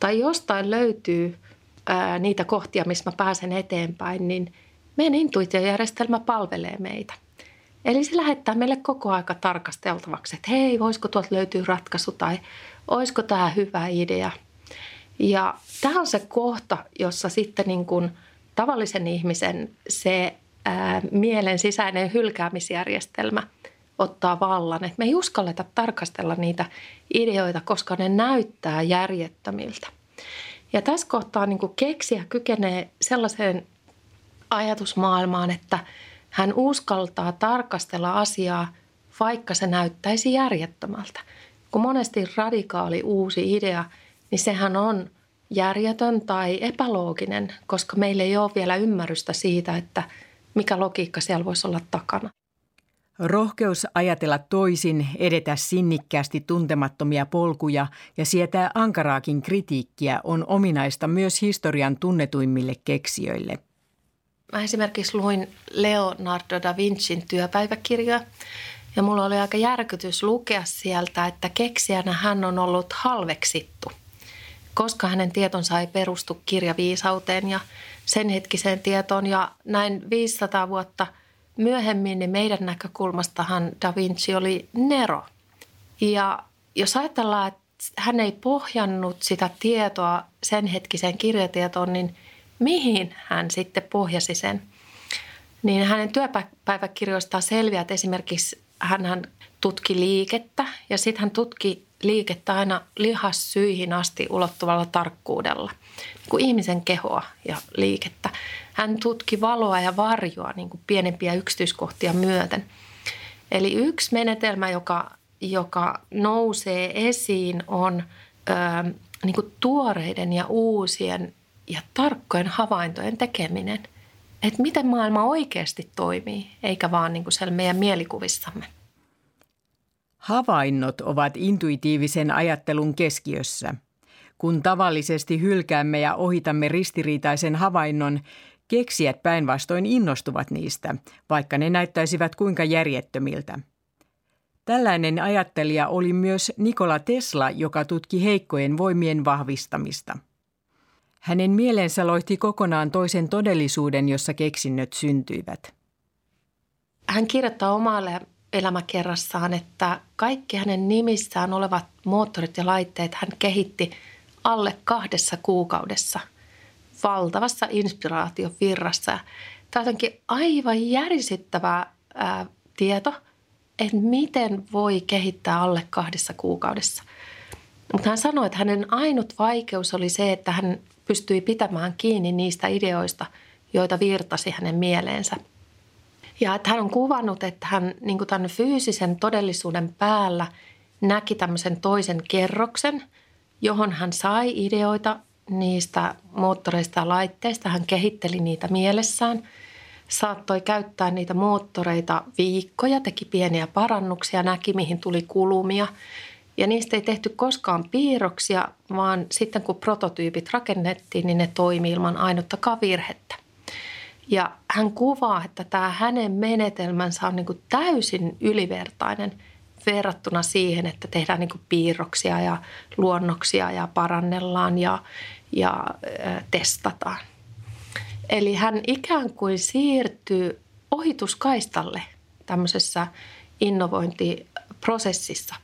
Speaker 3: tai jostain löytyy ää, niitä kohtia, missä mä pääsen eteenpäin, niin meidän intuitiojärjestelmä palvelee meitä. Eli se lähettää meille koko aika tarkasteltavaksi, että hei, voisiko tuolta löytyä ratkaisu tai olisiko tämä hyvä idea – ja tämä on se kohta, jossa sitten niin kuin tavallisen ihmisen se ää, mielen sisäinen hylkäämisjärjestelmä ottaa vallan. Että me ei uskalleta tarkastella niitä ideoita, koska ne näyttää järjettömiltä. Ja tässä kohtaa niin kuin keksiä kykenee sellaiseen ajatusmaailmaan, että hän uskaltaa tarkastella asiaa, vaikka se näyttäisi järjettömältä. Kun monesti radikaali uusi idea – niin sehän on järjetön tai epälooginen, koska meillä ei ole vielä ymmärrystä siitä, että mikä logiikka siellä voisi olla takana.
Speaker 1: Rohkeus ajatella toisin, edetä sinnikkäästi tuntemattomia polkuja ja sietää ankaraakin kritiikkiä on ominaista myös historian tunnetuimmille keksijöille.
Speaker 3: Mä esimerkiksi luin Leonardo da Vincin työpäiväkirjoja ja mulla oli aika järkytys lukea sieltä, että keksijänä hän on ollut halveksittu – koska hänen tietonsa ei perustu kirjaviisauteen ja sen hetkiseen tietoon. Ja näin 500 vuotta myöhemmin niin meidän näkökulmastahan Da Vinci oli Nero. Ja jos ajatellaan, että hän ei pohjannut sitä tietoa sen hetkiseen kirjatietoon, niin mihin hän sitten pohjasi sen? Niin hänen työpäiväkirjoistaan selviää, että esimerkiksi hän tutki liikettä ja sitten hän tutki liikettä aina lihassyihin asti ulottuvalla tarkkuudella. Niin kuin ihmisen kehoa ja liikettä. hän tutki valoa ja varjoa niin kuin pienempiä yksityiskohtia myöten. Eli yksi menetelmä, joka, joka nousee esiin, on ö, niin kuin tuoreiden ja uusien ja tarkkojen havaintojen tekeminen. Että miten maailma oikeasti toimii, eikä vaan niin kuin siellä meidän mielikuvissamme.
Speaker 1: Havainnot ovat intuitiivisen ajattelun keskiössä. Kun tavallisesti hylkäämme ja ohitamme ristiriitaisen havainnon, keksijät päinvastoin innostuvat niistä, vaikka ne näyttäisivät kuinka järjettömiltä. Tällainen ajattelija oli myös Nikola Tesla, joka tutki heikkojen voimien vahvistamista. Hänen mielensä loihti kokonaan toisen todellisuuden, jossa keksinnöt syntyivät.
Speaker 3: Hän kirjoittaa omalle elämäkerrassaan, että kaikki hänen nimissään olevat moottorit ja laitteet hän kehitti alle kahdessa kuukaudessa valtavassa inspiraatiovirrassa. Tämä on aivan järisyttävä ää, tieto, että miten voi kehittää alle kahdessa kuukaudessa. Mutta hän sanoi, että hänen ainut vaikeus oli se, että hän pystyi pitämään kiinni niistä ideoista, joita virtasi hänen mieleensä – ja että hän on kuvannut, että hän niin kuin tämän fyysisen todellisuuden päällä näki tämmöisen toisen kerroksen, johon hän sai ideoita niistä moottoreista ja laitteista. Hän kehitteli niitä mielessään, saattoi käyttää niitä moottoreita viikkoja, teki pieniä parannuksia, näki mihin tuli kulumia. Ja niistä ei tehty koskaan piirroksia, vaan sitten kun prototyypit rakennettiin, niin ne toimi ilman ainuttakaan virhettä. Ja hän kuvaa, että tämä hänen menetelmänsä on niin kuin täysin ylivertainen verrattuna siihen, että tehdään niin kuin piirroksia ja luonnoksia ja parannellaan ja, ja testataan. Eli hän ikään kuin siirtyy ohituskaistalle tämmöisessä innovointiprosessissa.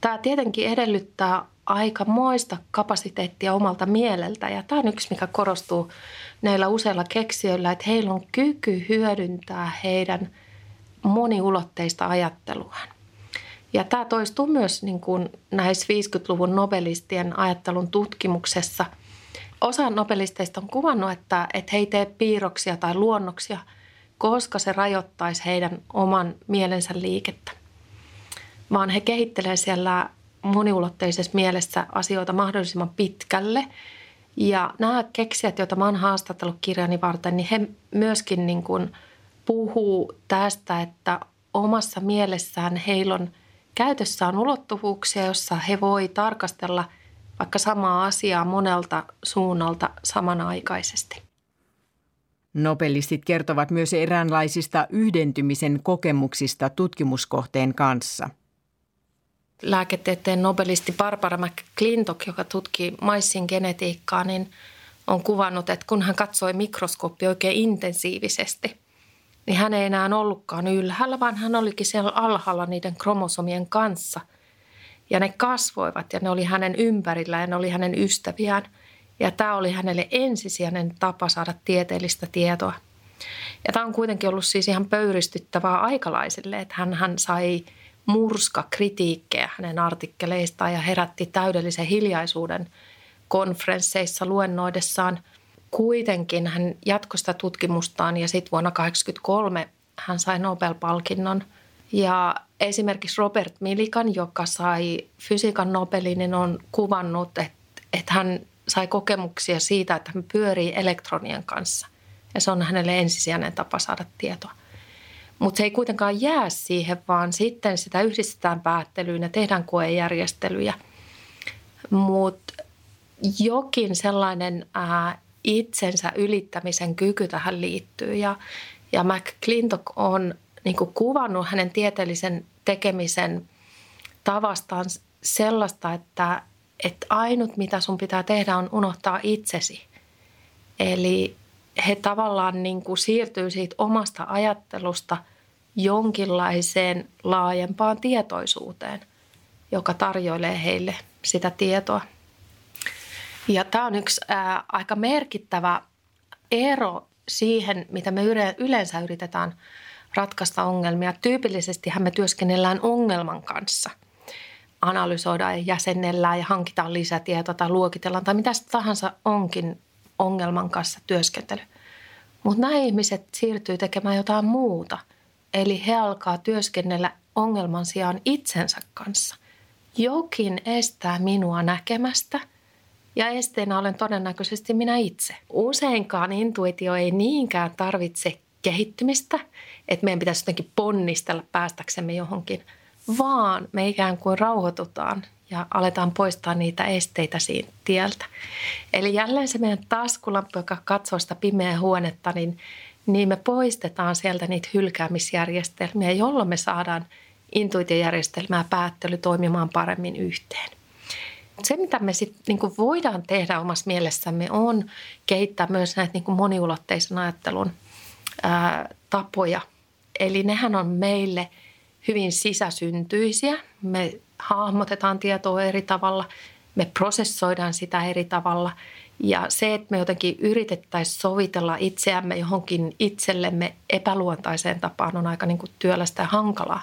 Speaker 3: Tämä tietenkin edellyttää aika moista kapasiteettia omalta mieleltä ja tämä on yksi, mikä korostuu näillä useilla keksijöillä, että heillä on kyky hyödyntää heidän moniulotteista ajatteluaan. Ja tämä toistuu myös niin kuin näissä 50-luvun nobelistien ajattelun tutkimuksessa. Osa nobelisteista on kuvannut, että, että he ei tee piirroksia tai luonnoksia, koska se rajoittaisi heidän oman mielensä liikettä. Vaan he kehittelevät siellä moniulotteisessa mielessä asioita mahdollisimman pitkälle – ja nämä keksijät, joita mä oon haastatellut kirjani varten, niin he myöskin niin kuin puhuu tästä, että omassa mielessään heillä on käytössään ulottuvuuksia, jossa he voi tarkastella vaikka samaa asiaa monelta suunnalta samanaikaisesti.
Speaker 1: Nobelistit kertovat myös eräänlaisista yhdentymisen kokemuksista tutkimuskohteen kanssa –
Speaker 3: lääketieteen nobelisti Barbara McClintock, joka tutki maissin genetiikkaa, niin on kuvannut, että kun hän katsoi mikroskooppi oikein intensiivisesti, niin hän ei enää ollutkaan ylhäällä, vaan hän olikin siellä alhaalla niiden kromosomien kanssa. Ja ne kasvoivat ja ne oli hänen ympärillä ja ne oli hänen ystäviään. Ja tämä oli hänelle ensisijainen tapa saada tieteellistä tietoa. Ja tämä on kuitenkin ollut siis ihan pöyristyttävää aikalaisille, että hän, hän sai – murska kritiikkejä hänen artikkeleistaan ja herätti täydellisen hiljaisuuden konferensseissa luennoidessaan. Kuitenkin hän jatkoi sitä tutkimustaan ja sitten vuonna 1983 hän sai Nobel-palkinnon. Ja esimerkiksi Robert Millikan, joka sai fysiikan Nobelin, niin on kuvannut, että, että hän sai kokemuksia siitä, että hän pyörii elektronien kanssa. Ja se on hänelle ensisijainen tapa saada tietoa. Mutta se ei kuitenkaan jää siihen, vaan sitten sitä yhdistetään päättelyyn ja tehdään koejärjestelyjä. Mutta jokin sellainen ää, itsensä ylittämisen kyky tähän liittyy. Ja, ja McClintock on niin kuvannut hänen tieteellisen tekemisen tavastaan sellaista, että, että ainut mitä sun pitää tehdä on unohtaa itsesi. Eli he tavallaan niin kuin siirtyy siitä omasta ajattelusta – jonkinlaiseen laajempaan tietoisuuteen, joka tarjoilee heille sitä tietoa. Ja tämä on yksi ää, aika merkittävä ero siihen, mitä me yleensä yritetään ratkaista ongelmia. Tyypillisesti me työskennellään ongelman kanssa. Analysoidaan ja jäsennellään ja hankitaan lisätietoa tai luokitellaan tai mitä tahansa onkin ongelman kanssa työskentely. Mutta nämä ihmiset siirtyy tekemään jotain muuta. Eli he alkaa työskennellä ongelman sijaan itsensä kanssa. Jokin estää minua näkemästä ja esteenä olen todennäköisesti minä itse. Useinkaan intuitio ei niinkään tarvitse kehittymistä, että meidän pitäisi jotenkin ponnistella päästäksemme johonkin, vaan me ikään kuin rauhoitutaan ja aletaan poistaa niitä esteitä siitä tieltä. Eli jälleen se meidän taskulamppu, joka katsoo sitä pimeää huonetta, niin, niin me poistetaan sieltä niitä hylkäämisjärjestelmiä, jolloin me saadaan intuitiojärjestelmää päättely toimimaan paremmin yhteen. Se, mitä me sit, niin voidaan tehdä omassa mielessämme, on kehittää myös näitä niin moniulotteisen ajattelun ää, tapoja. Eli nehän on meille hyvin sisäsyntyisiä. Me hahmotetaan tietoa eri tavalla, me prosessoidaan sitä eri tavalla. Ja se, että me jotenkin yritettäisiin sovitella itseämme johonkin itsellemme epäluontaiseen tapaan on aika niin kuin työlästä ja hankalaa.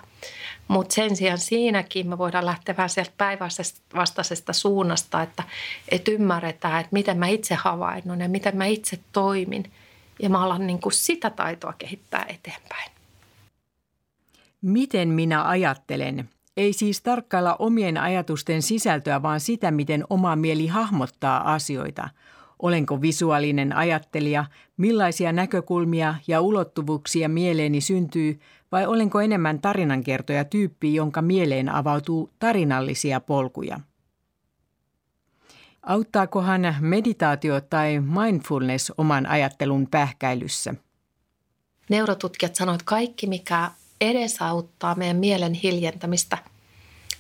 Speaker 3: Mutta sen sijaan siinäkin me voidaan lähteä vähän sieltä päinvastaisesta suunnasta, että, että ymmärretään, että miten mä itse havainnon ja miten mä itse toimin. Ja mä alan niin kuin sitä taitoa kehittää eteenpäin.
Speaker 1: Miten minä ajattelen? Ei siis tarkkailla omien ajatusten sisältöä, vaan sitä, miten oma mieli hahmottaa asioita. Olenko visuaalinen ajattelija, millaisia näkökulmia ja ulottuvuuksia mieleeni syntyy, vai olenko enemmän tarinankertoja tyyppi, jonka mieleen avautuu tarinallisia polkuja? Auttaakohan meditaatio tai mindfulness oman ajattelun pähkäilyssä?
Speaker 3: Neurotutkijat sanoivat, että kaikki, mikä edesauttaa meidän mielen hiljentämistä,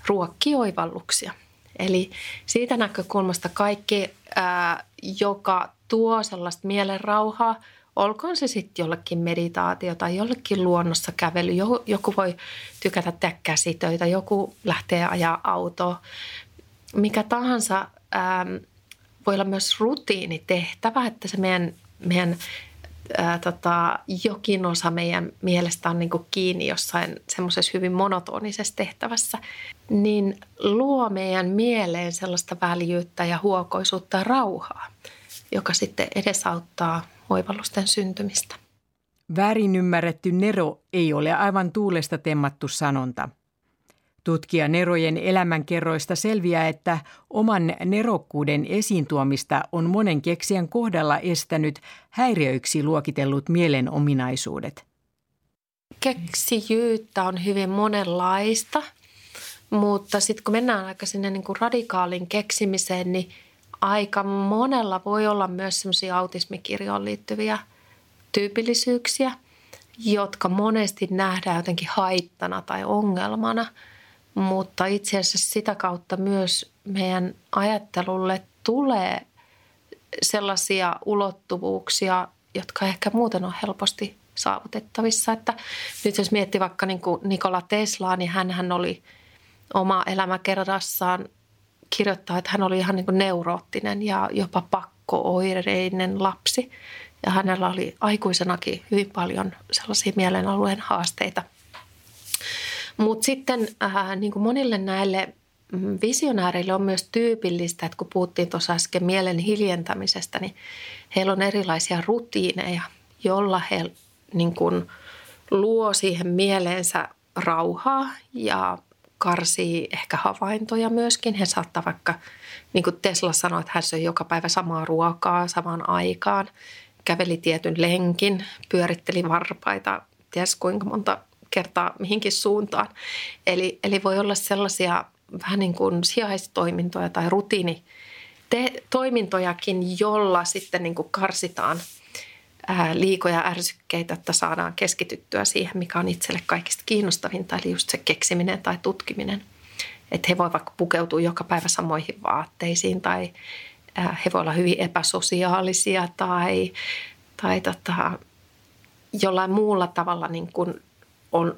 Speaker 3: ruokkii oivalluksia. Eli siitä näkökulmasta kaikki, ää, joka tuo sellaista mielen rauhaa, olkoon se sitten jollekin meditaatio tai jollekin luonnossa kävely. Joku voi tykätä tehdä käsitöitä, joku lähtee ajaa autoa. Mikä tahansa ää, voi olla myös rutiinitehtävä, että se meidän, meidän ää, tota, jokin osa meidän mielestä on niin kuin kiinni jossain semmoisessa hyvin monotonisessa tehtävässä, niin luo meidän mieleen sellaista väljyyttä ja huokoisuutta ja rauhaa, joka sitten edesauttaa oivallusten syntymistä.
Speaker 1: Väärin ymmärretty nero ei ole aivan tuulesta temmattu sanonta – Tutkija Nerojen elämänkerroista selviää, että oman nerokkuuden esiintuomista on monen keksijän kohdalla estänyt häiriöiksi luokitellut mielen ominaisuudet.
Speaker 3: Keksijyyttä on hyvin monenlaista, mutta sitten kun mennään aika sinne niin kuin radikaalin keksimiseen, niin aika monella voi olla myös semmoisia autismikirjoon liittyviä tyypillisyyksiä, jotka monesti nähdään jotenkin haittana tai ongelmana – mutta itse asiassa sitä kautta myös meidän ajattelulle tulee sellaisia ulottuvuuksia, jotka ehkä muuten on helposti saavutettavissa. Että nyt jos miettii vaikka niin kuin Nikola Teslaa, niin hän oli oma elämäkerrassaan kirjoittaa, että hän oli ihan niin kuin neuroottinen ja jopa pakkooireinen lapsi. Ja hänellä oli aikuisenakin hyvin paljon sellaisia mielenalueen haasteita – mutta sitten äh, niin kuin monille näille mm, visionääreille on myös tyypillistä, että kun puhuttiin tuossa äsken mielen hiljentämisestä, niin heillä on erilaisia rutiineja, jolla he niin kuin luo siihen mieleensä rauhaa ja karsii ehkä havaintoja myöskin. He saattaa vaikka, niin kuin Tesla sanoi, että hän söi joka päivä samaa ruokaa samaan aikaan, käveli tietyn lenkin, pyöritteli varpaita, ties kuinka monta kertaa mihinkin suuntaan. Eli, eli voi olla sellaisia vähän niin kuin sijaistoimintoja tai rutiini te, toimintojakin, jolla sitten niin kuin karsitaan liikoja ärsykkeitä, että saadaan keskityttyä siihen, mikä on itselle kaikista kiinnostavinta, eli just se keksiminen tai tutkiminen. Että he voivat vaikka pukeutua joka päivä samoihin vaatteisiin tai he voivat olla hyvin epäsosiaalisia tai, tai tota, jollain muulla tavalla niin kuin on,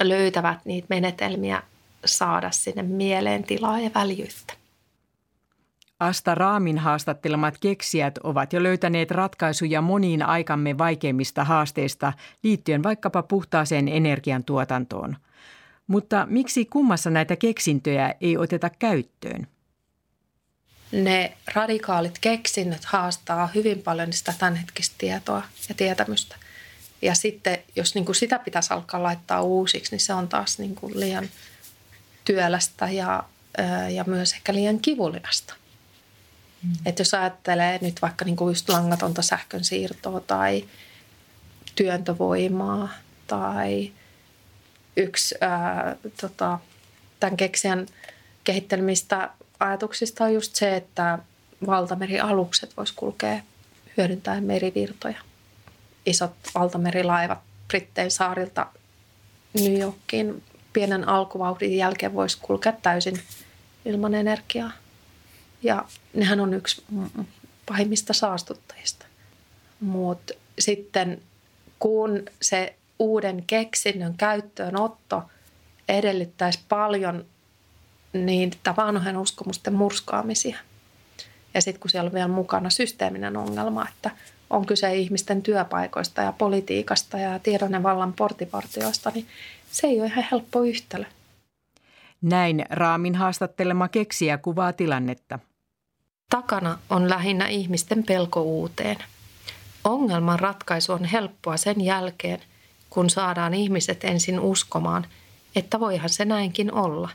Speaker 3: löytävät niitä menetelmiä saada sinne mieleen tilaa ja väljyyttä.
Speaker 1: Asta Raamin haastattelemat keksijät ovat jo löytäneet ratkaisuja moniin aikamme vaikeimmista haasteista liittyen vaikkapa puhtaaseen energiantuotantoon. Mutta miksi kummassa näitä keksintöjä ei oteta käyttöön?
Speaker 3: ne radikaalit keksinnöt haastaa hyvin paljon sitä tämänhetkistä tietoa ja tietämystä. Ja sitten jos niin kuin sitä pitäisi alkaa laittaa uusiksi, niin se on taas niin kuin liian työlästä ja, ja myös ehkä liian kivuliasta. Mm. Että jos ajattelee nyt vaikka niin kuin just langatonta sähkön siirtoa tai työntövoimaa tai yksi ää, tota, tämän keksijän kehittelemistä ajatuksista on just se, että valtamerialukset vois kulkea hyödyntäen merivirtoja. Isot valtamerilaivat Brittein saarilta New Yorkiin pienen alkuvauhdin jälkeen voisi kulkea täysin ilman energiaa. Ja nehän on yksi pahimmista saastuttajista. Mutta sitten kun se uuden keksinnön käyttöönotto edellyttäisi paljon niitä vanhojen uskomusten murskaamisia. Ja sitten kun siellä on vielä mukana systeeminen ongelma, että on kyse ihmisten työpaikoista ja politiikasta ja tiedon ja vallan portipartioista, niin se ei ole ihan helppo yhtälö.
Speaker 1: Näin Raamin haastattelema keksiä kuvaa tilannetta.
Speaker 3: Takana on lähinnä ihmisten pelko uuteen. Ongelman ratkaisu on helppoa sen jälkeen, kun saadaan ihmiset ensin uskomaan, että voihan se näinkin olla.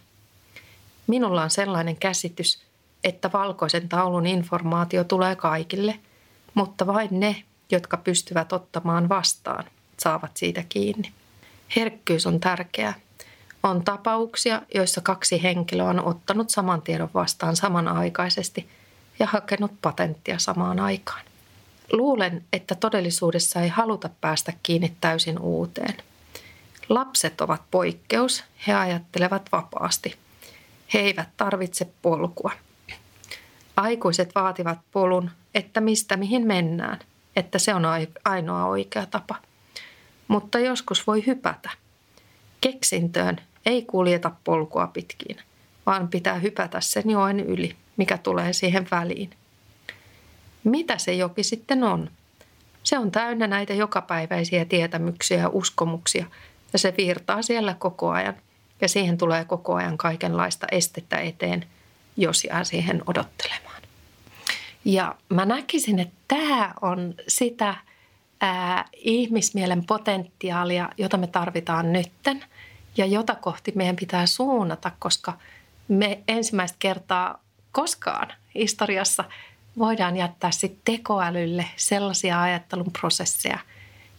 Speaker 3: Minulla on sellainen käsitys, että valkoisen taulun informaatio tulee kaikille, mutta vain ne, jotka pystyvät ottamaan vastaan, saavat siitä kiinni. Herkkyys on tärkeää. On tapauksia, joissa kaksi henkilöä on ottanut saman tiedon vastaan samanaikaisesti ja hakenut patenttia samaan aikaan. Luulen, että todellisuudessa ei haluta päästä kiinni täysin uuteen. Lapset ovat poikkeus, he ajattelevat vapaasti. He eivät tarvitse polkua. Aikuiset vaativat polun, että mistä mihin mennään, että se on ainoa oikea tapa – mutta joskus voi hypätä. Keksintöön ei kuljeta polkua pitkin, vaan pitää hypätä sen joen yli, mikä tulee siihen väliin. Mitä se joki sitten on? Se on täynnä näitä jokapäiväisiä tietämyksiä ja uskomuksia, ja se virtaa siellä koko ajan, ja siihen tulee koko ajan kaikenlaista estettä eteen, jos jää siihen odottelemaan. Ja mä näkisin, että tämä on sitä ää, ihmismielen potentiaalia, jota me tarvitaan nytten ja jota kohti meidän pitää suunnata, koska me ensimmäistä kertaa koskaan historiassa voidaan jättää sitten tekoälylle sellaisia ajattelun prosesseja,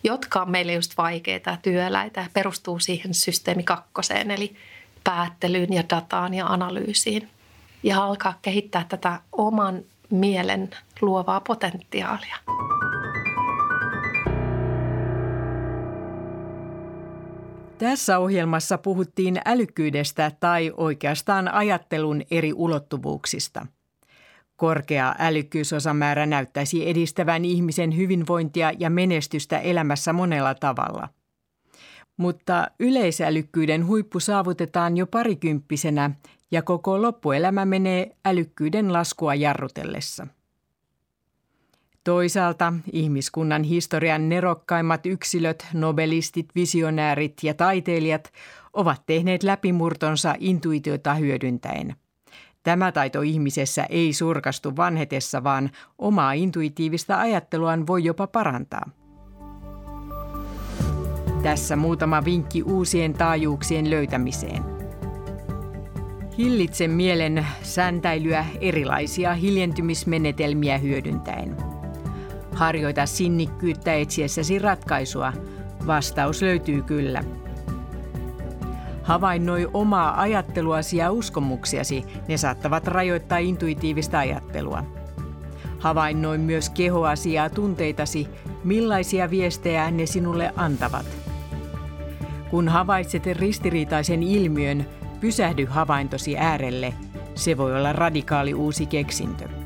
Speaker 3: jotka on meille just vaikeita ja työläitä ja perustuu siihen systeemi kakkoseen, eli päättelyyn ja dataan ja analyysiin. Ja alkaa kehittää tätä oman mielen luovaa potentiaalia.
Speaker 1: Tässä ohjelmassa puhuttiin älykkyydestä tai oikeastaan ajattelun eri ulottuvuuksista. Korkea älykkyysosamäärä näyttäisi edistävän ihmisen hyvinvointia ja menestystä elämässä monella tavalla. Mutta yleisälykkyyden huippu saavutetaan jo parikymppisenä ja koko loppuelämä menee älykkyyden laskua jarrutellessa. Toisaalta ihmiskunnan historian nerokkaimmat yksilöt, nobelistit, visionäärit ja taiteilijat ovat tehneet läpimurtonsa intuitiota hyödyntäen. Tämä taito ihmisessä ei surkastu vanhetessa, vaan omaa intuitiivista ajatteluaan voi jopa parantaa. Tässä muutama vinkki uusien taajuuksien löytämiseen. Hillitse mielen säntäilyä erilaisia hiljentymismenetelmiä hyödyntäen. Harjoita sinnikkyyttä etsiessäsi ratkaisua. Vastaus löytyy kyllä. Havainnoi omaa ajatteluasi ja uskomuksiasi. Ne saattavat rajoittaa intuitiivista ajattelua. Havainnoi myös kehoasi ja tunteitasi, millaisia viestejä ne sinulle antavat. Kun havaitset ristiriitaisen ilmiön, pysähdy havaintosi äärelle. Se voi olla radikaali uusi keksintö.